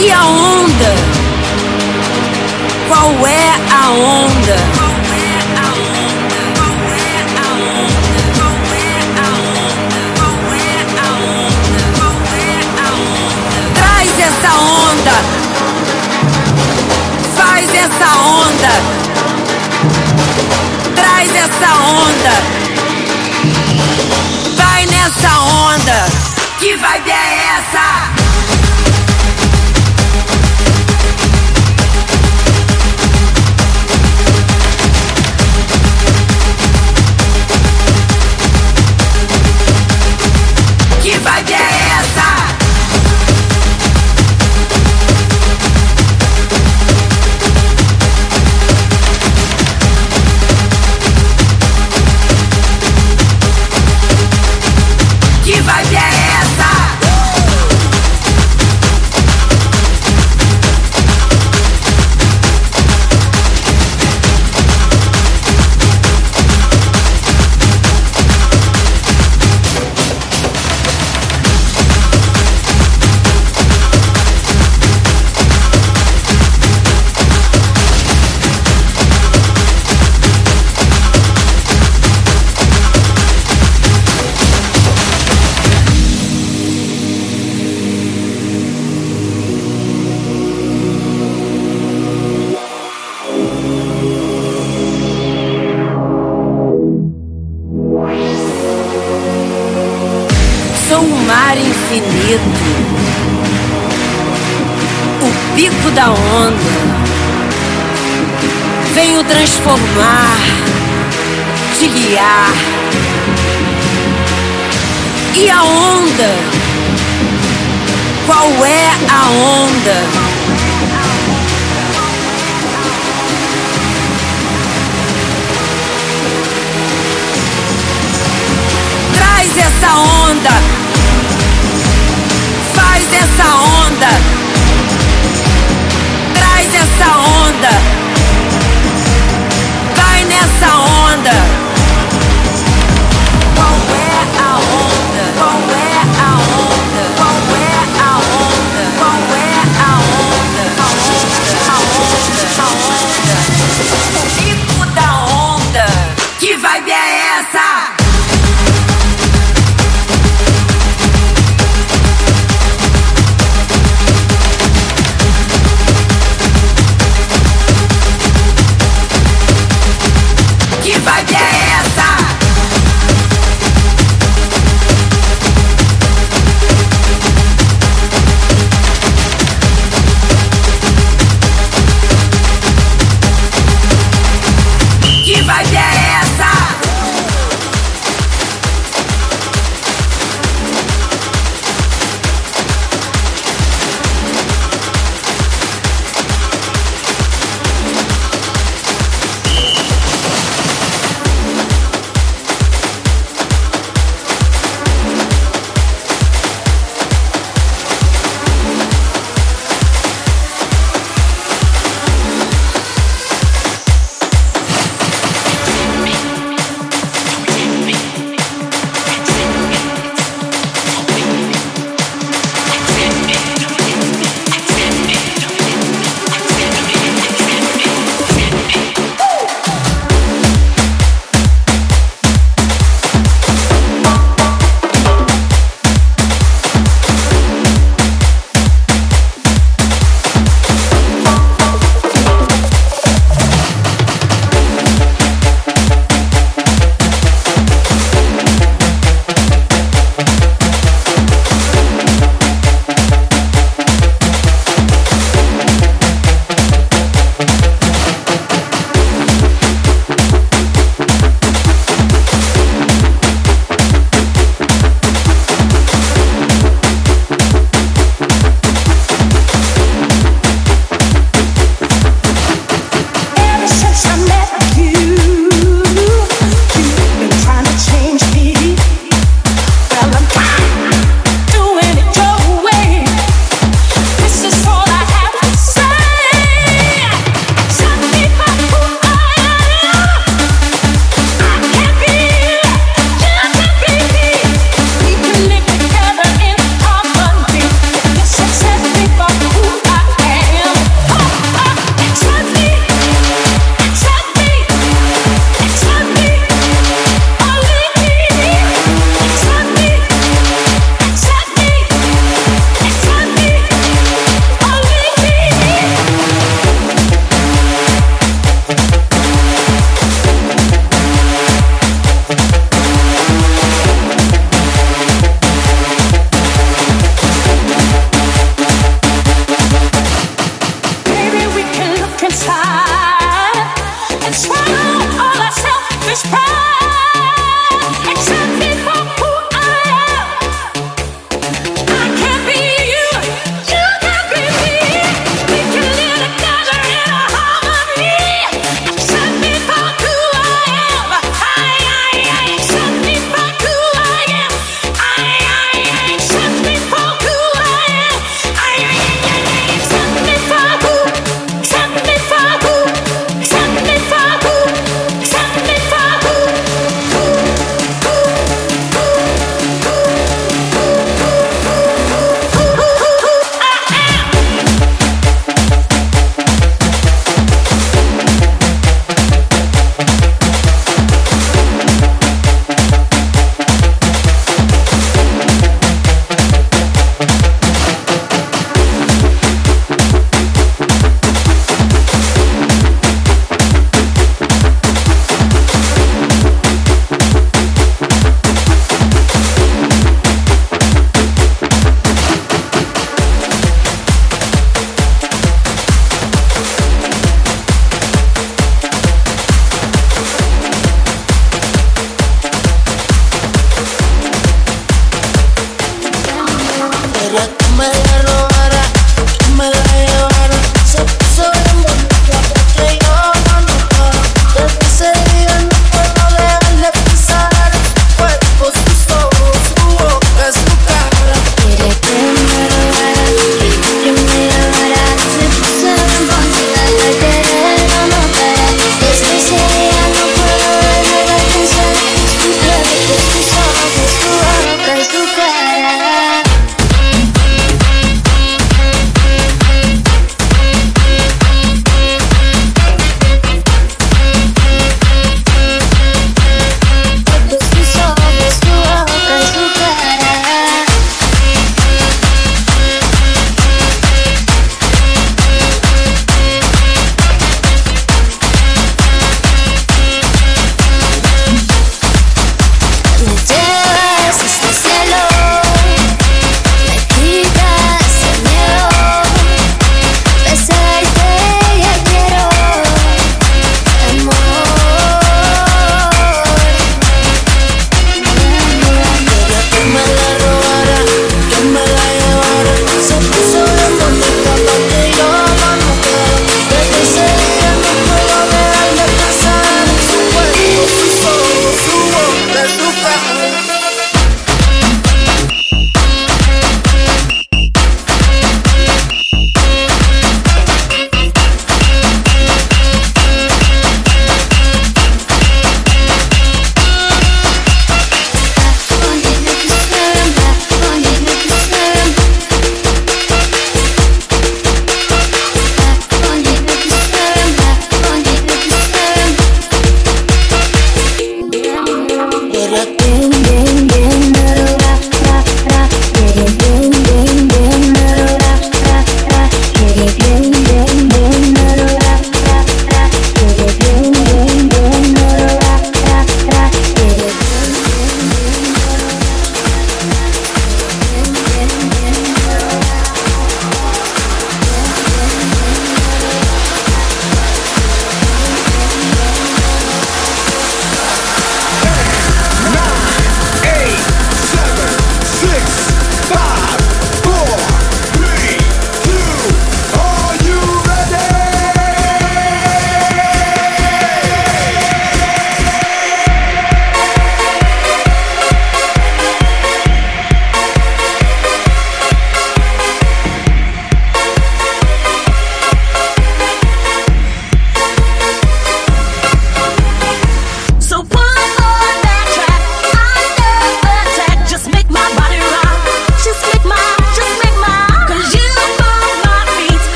E a onda? Qual é a onda? Traz essa onda, faz essa onda, traz essa onda, vai nessa onda. Que vai é essa?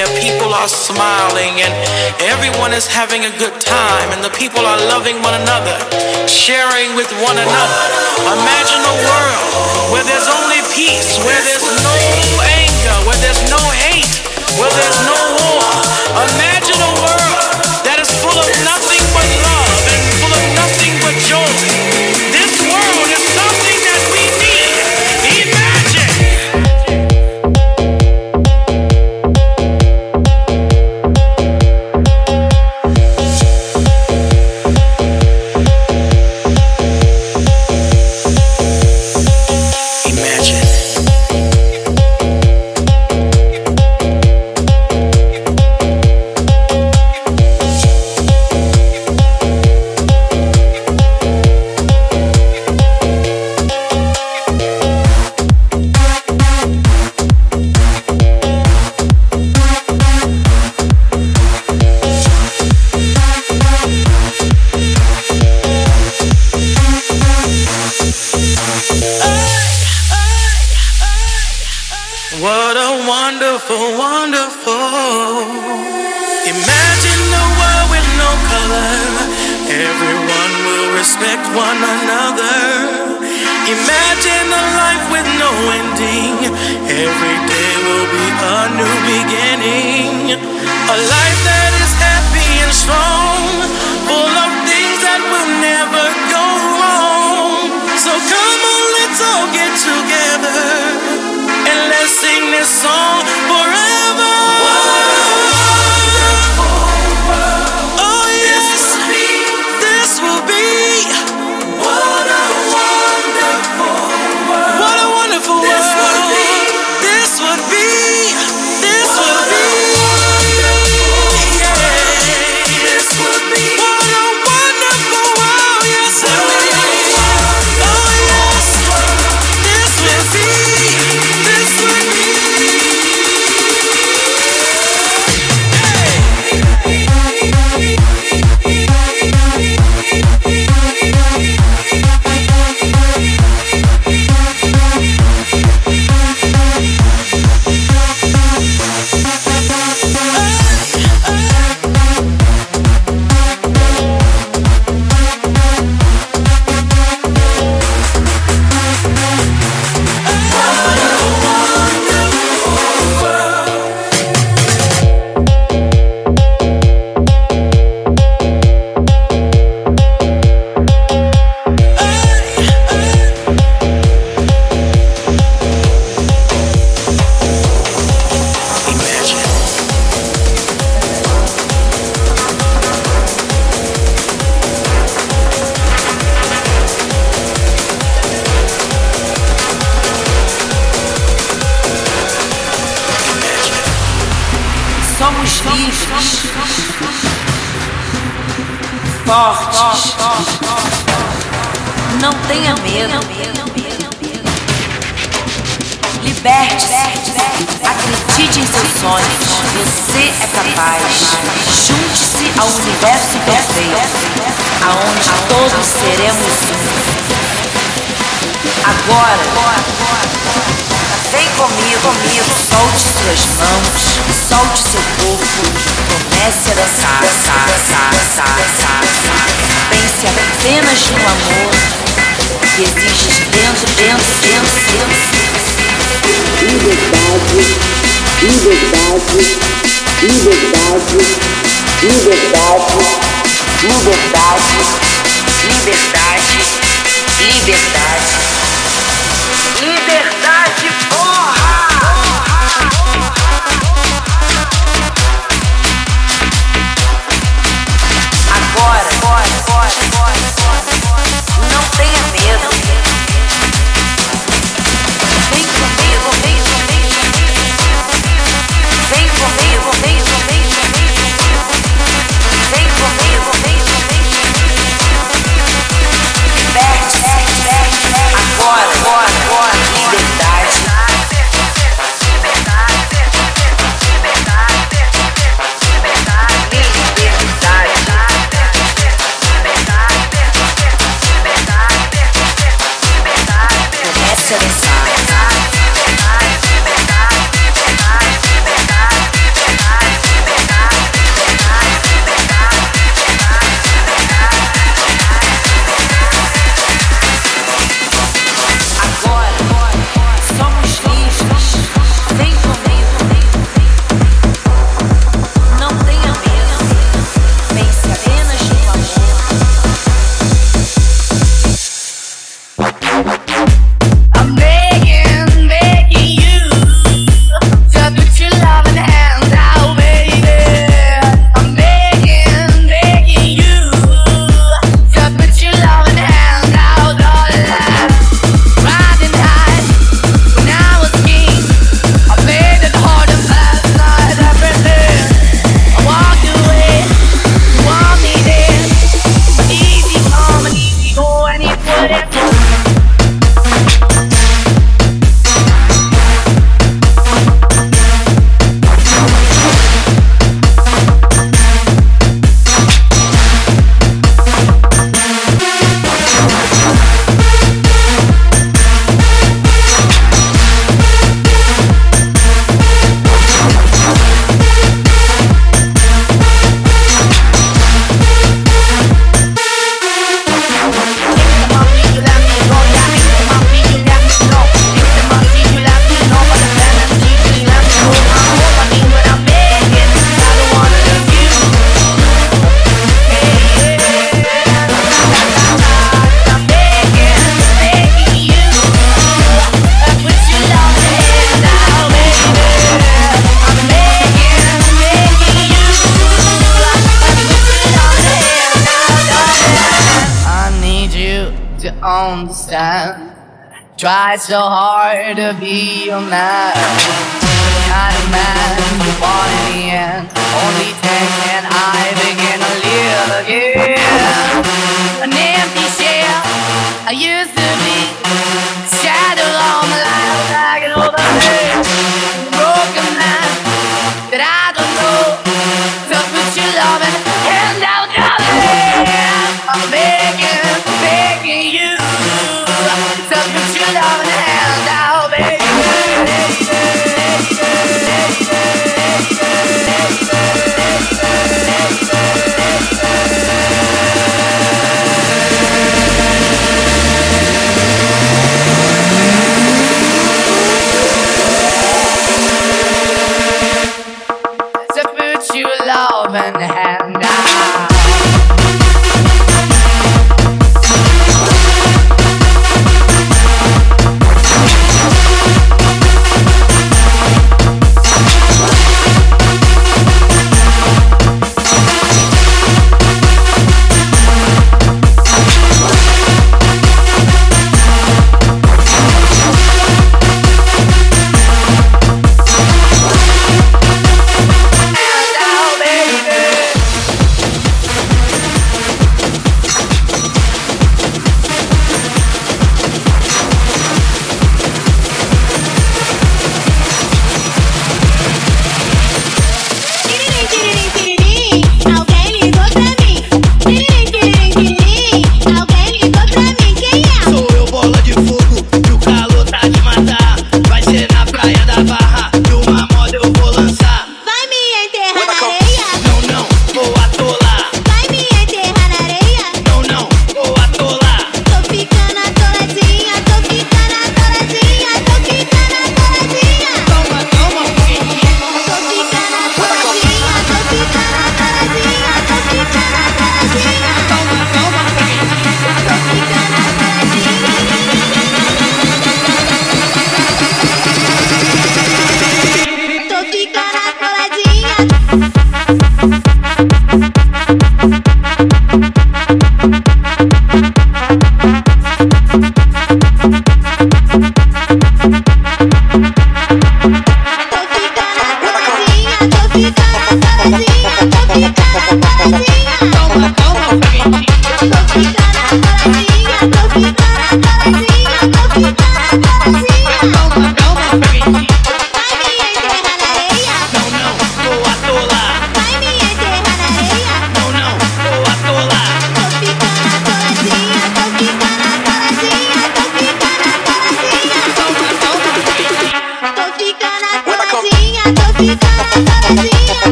their people are smiling and everyone is having a good time and the people are loving one another, sharing with one another. Imagine a world where there's only peace, where there's no anger, where there's no hate, where there's no war. Imagine a world that is full of nothing but love and full of nothing but joy.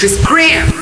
To scream.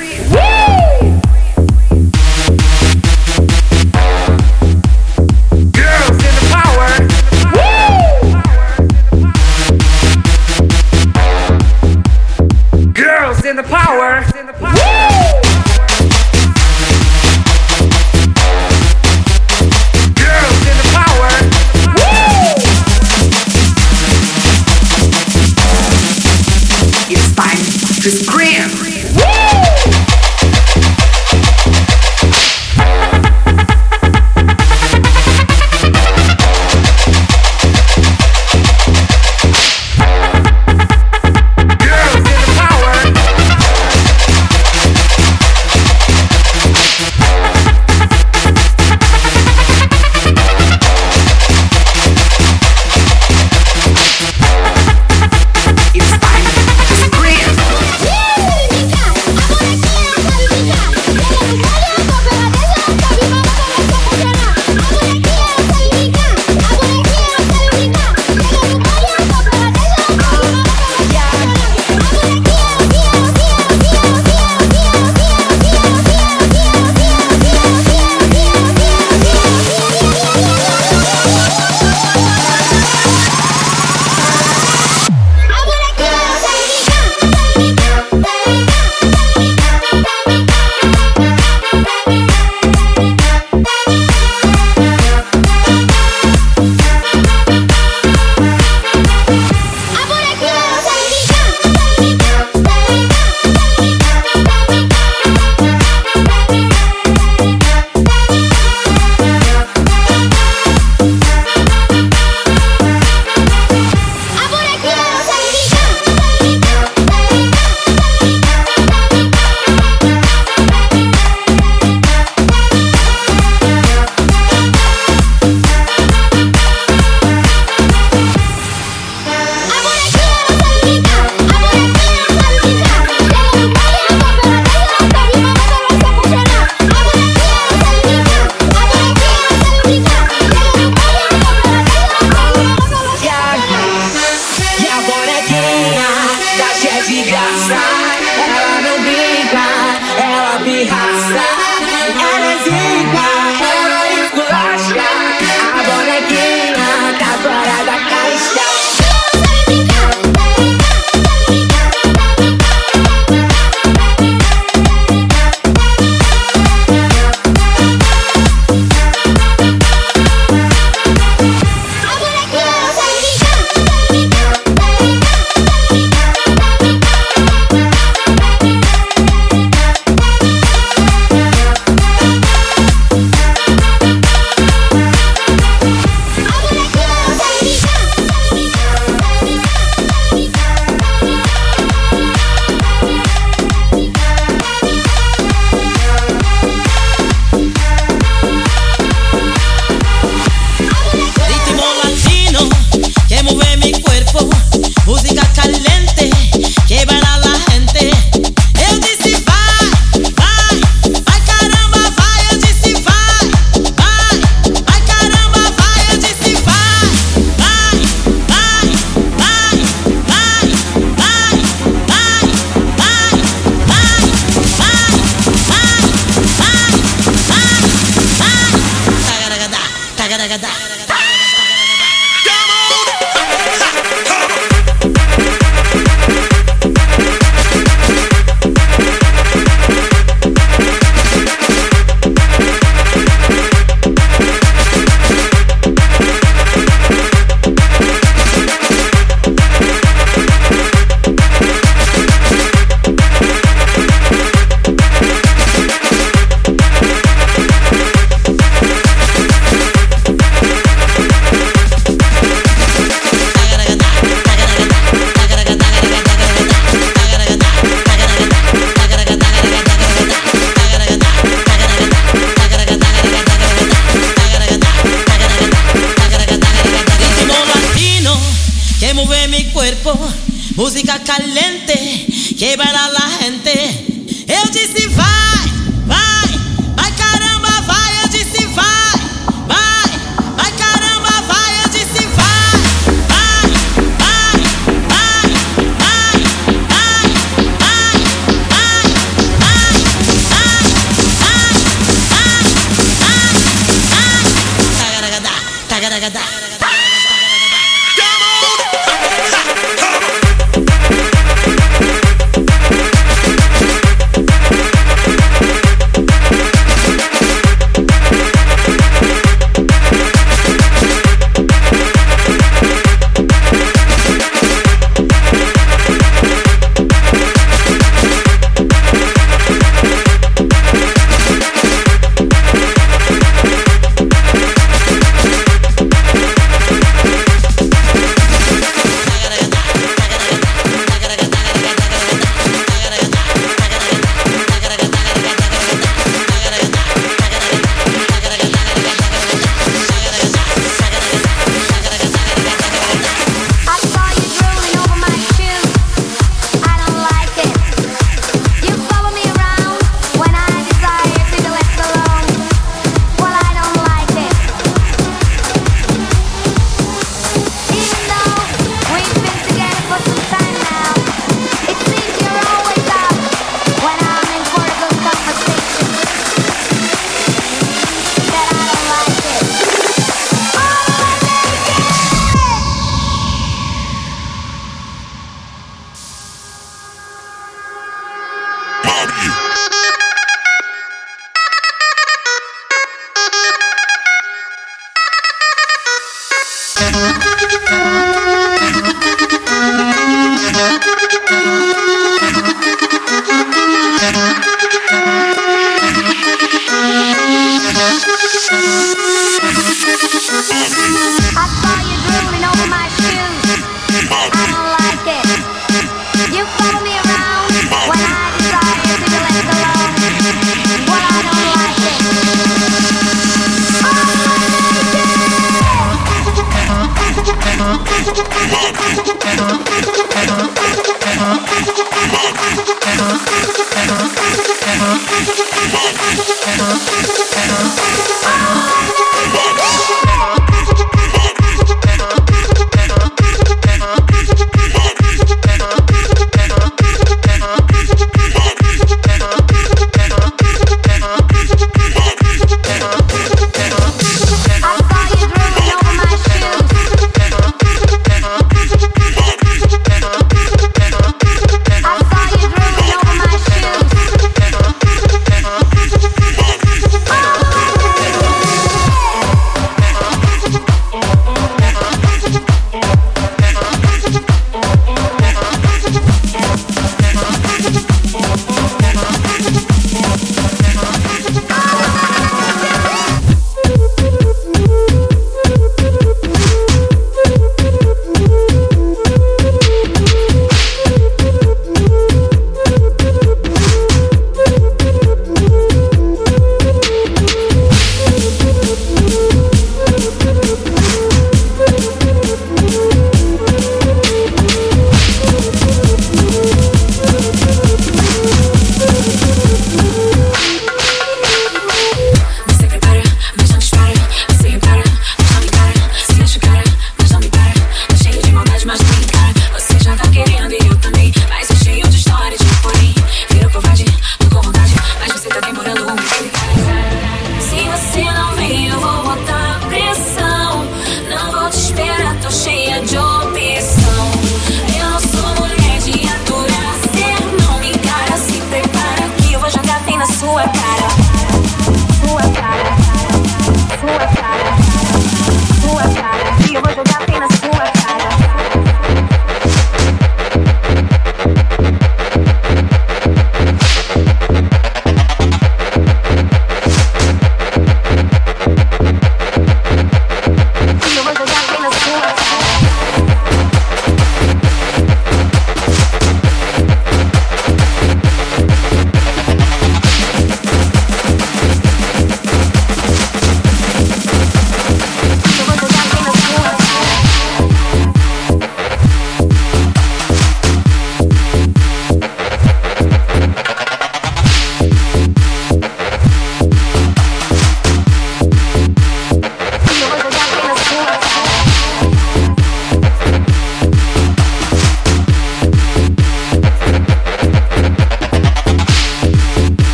Boa cara.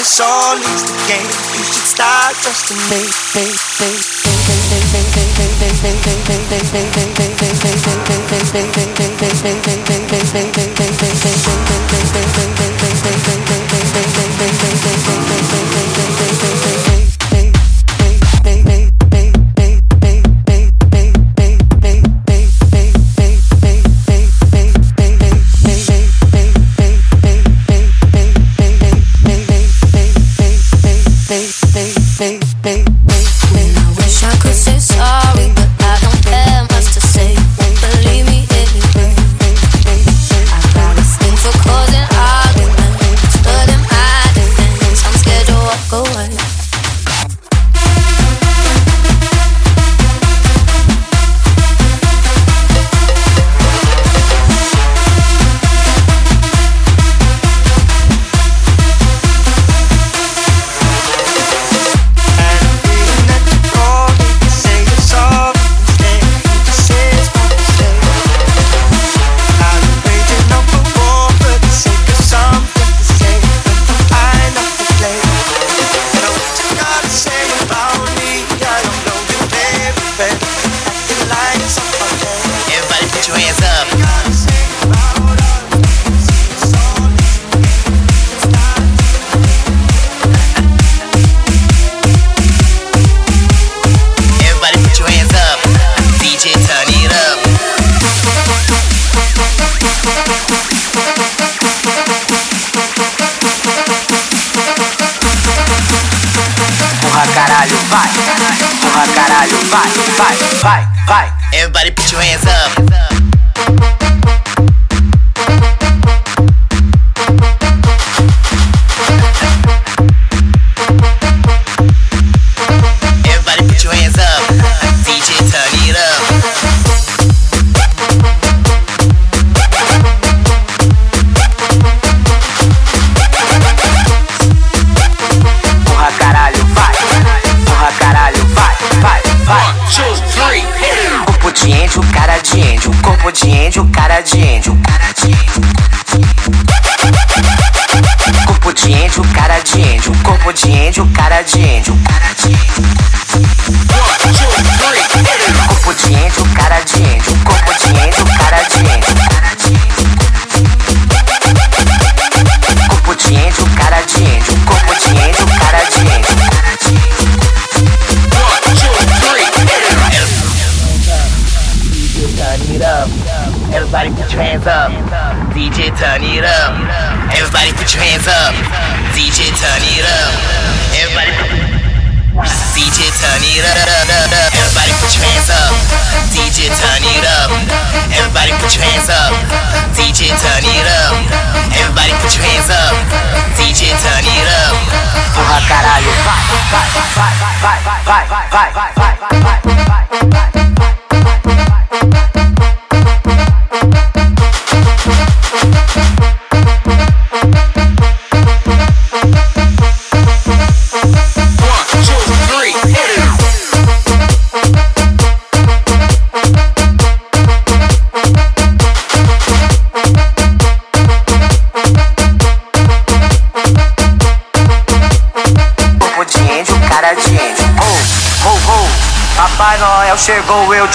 this all is the game. You should start trusting me. make, me, me, me,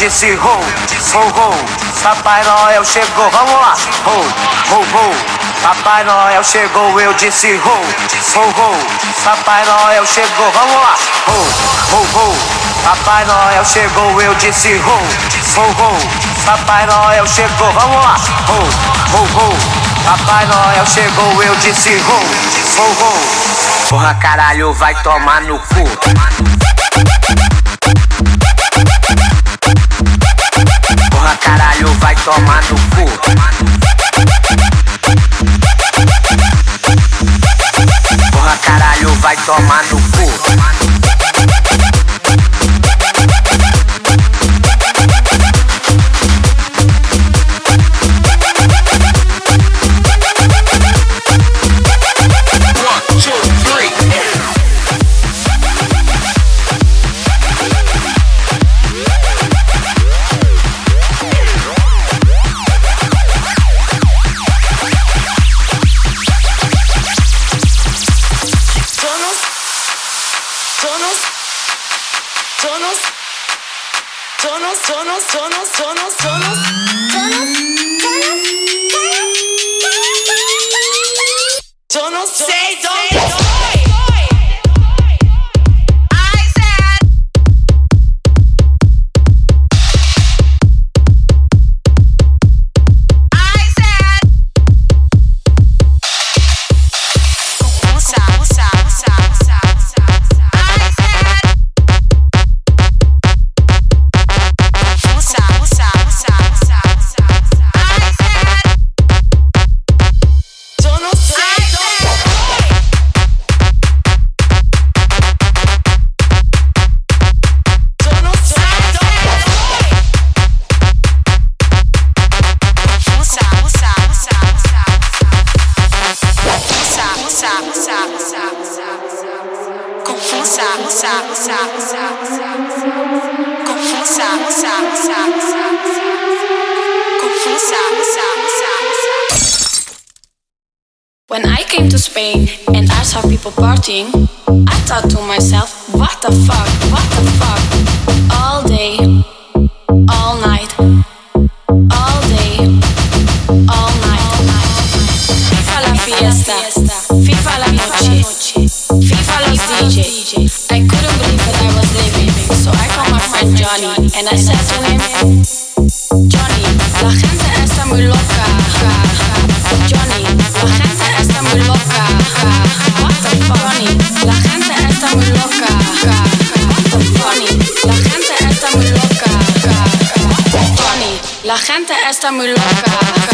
disse ho, ho, ho. Papai Noel chegou, vamos lá. Ho, ho, ho. Papai Noel chegou, eu disse ho, ho, ho. Papai Noel chegou, vamos lá. Ho, ho, ho. Papai Noel chegou, eu disse ho, ho, ho. Papai Noel chegou, vamos lá. Ho, ho, ho. Papai Noel chegou, eu disse ho, ho, ho. Porra caralho, vai tomar no cu. Tomar no cu. Porra caralho, vai tomar no cu. La gente está muy loca.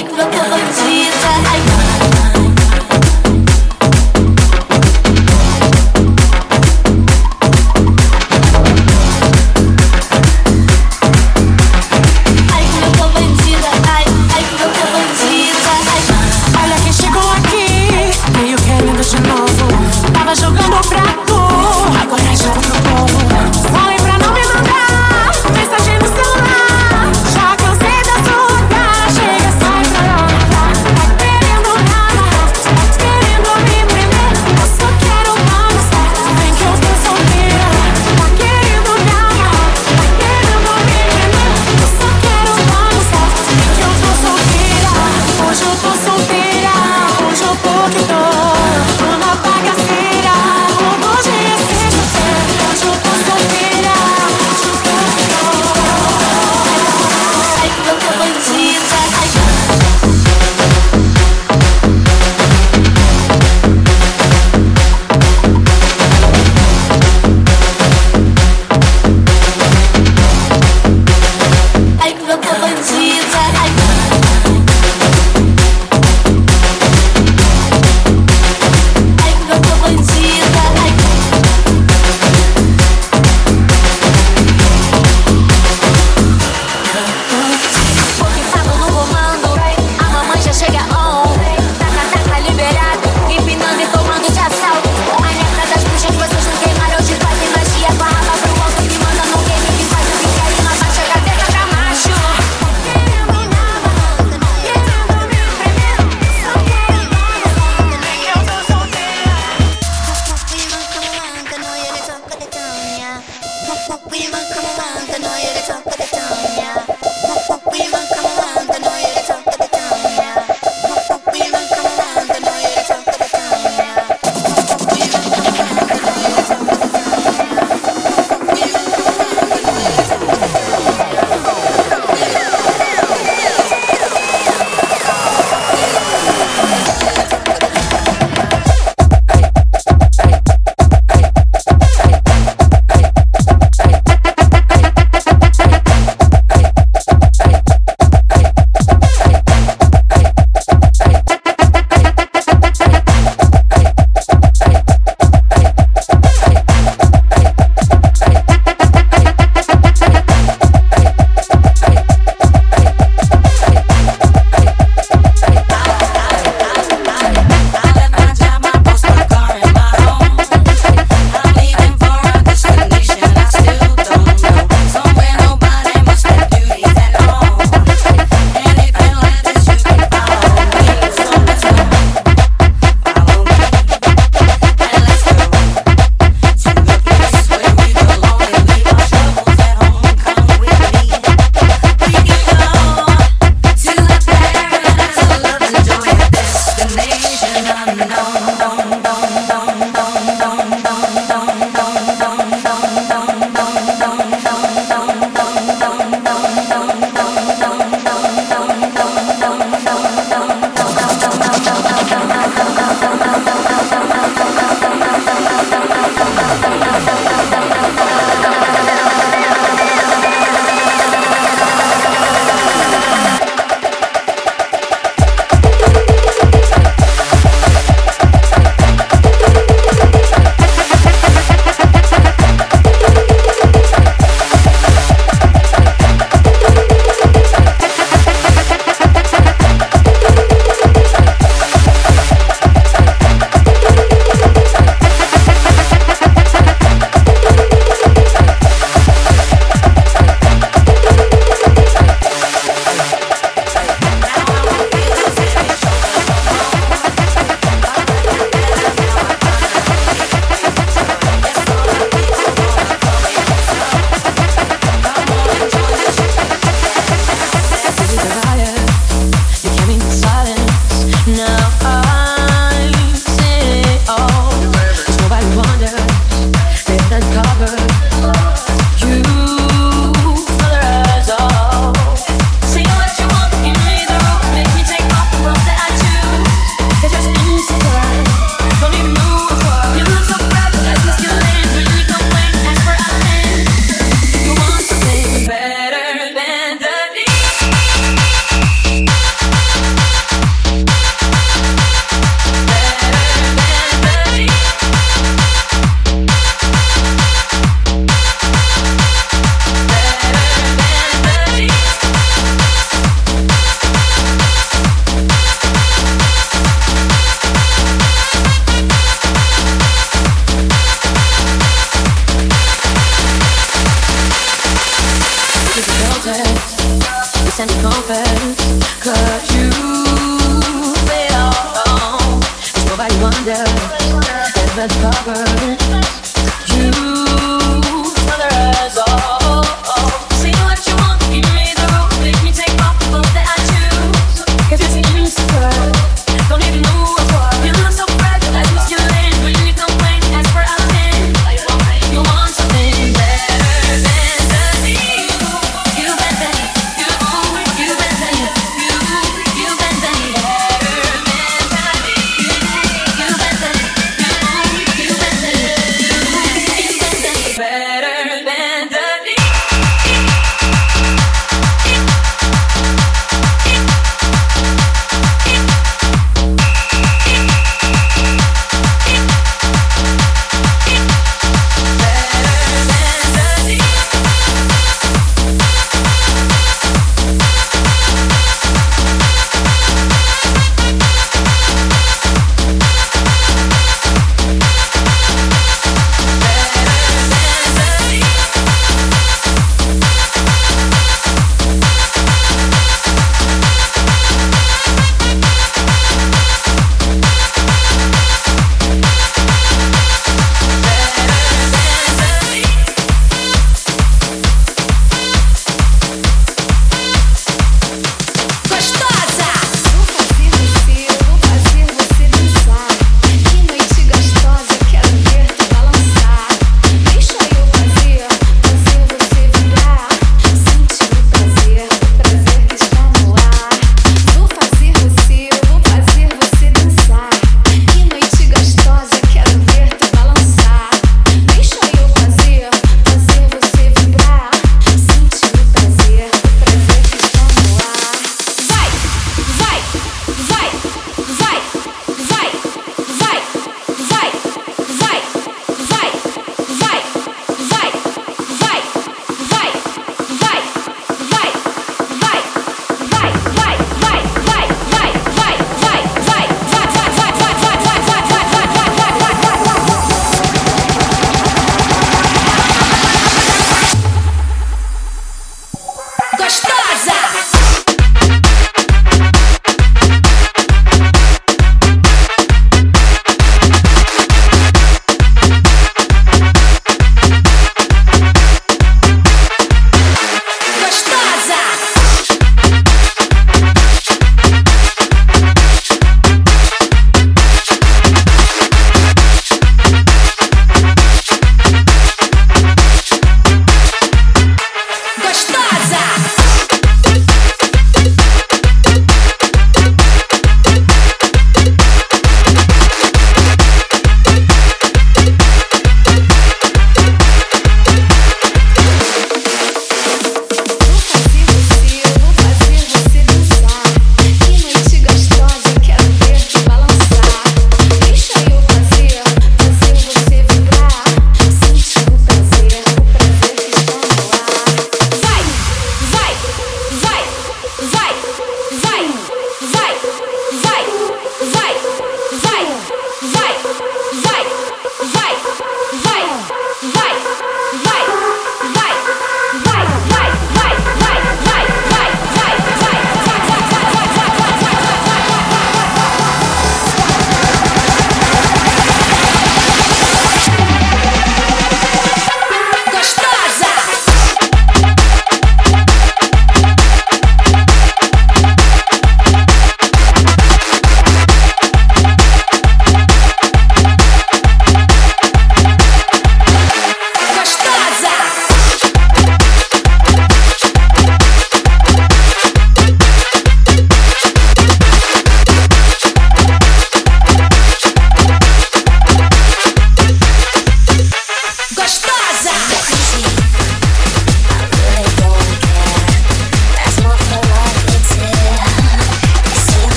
like the color of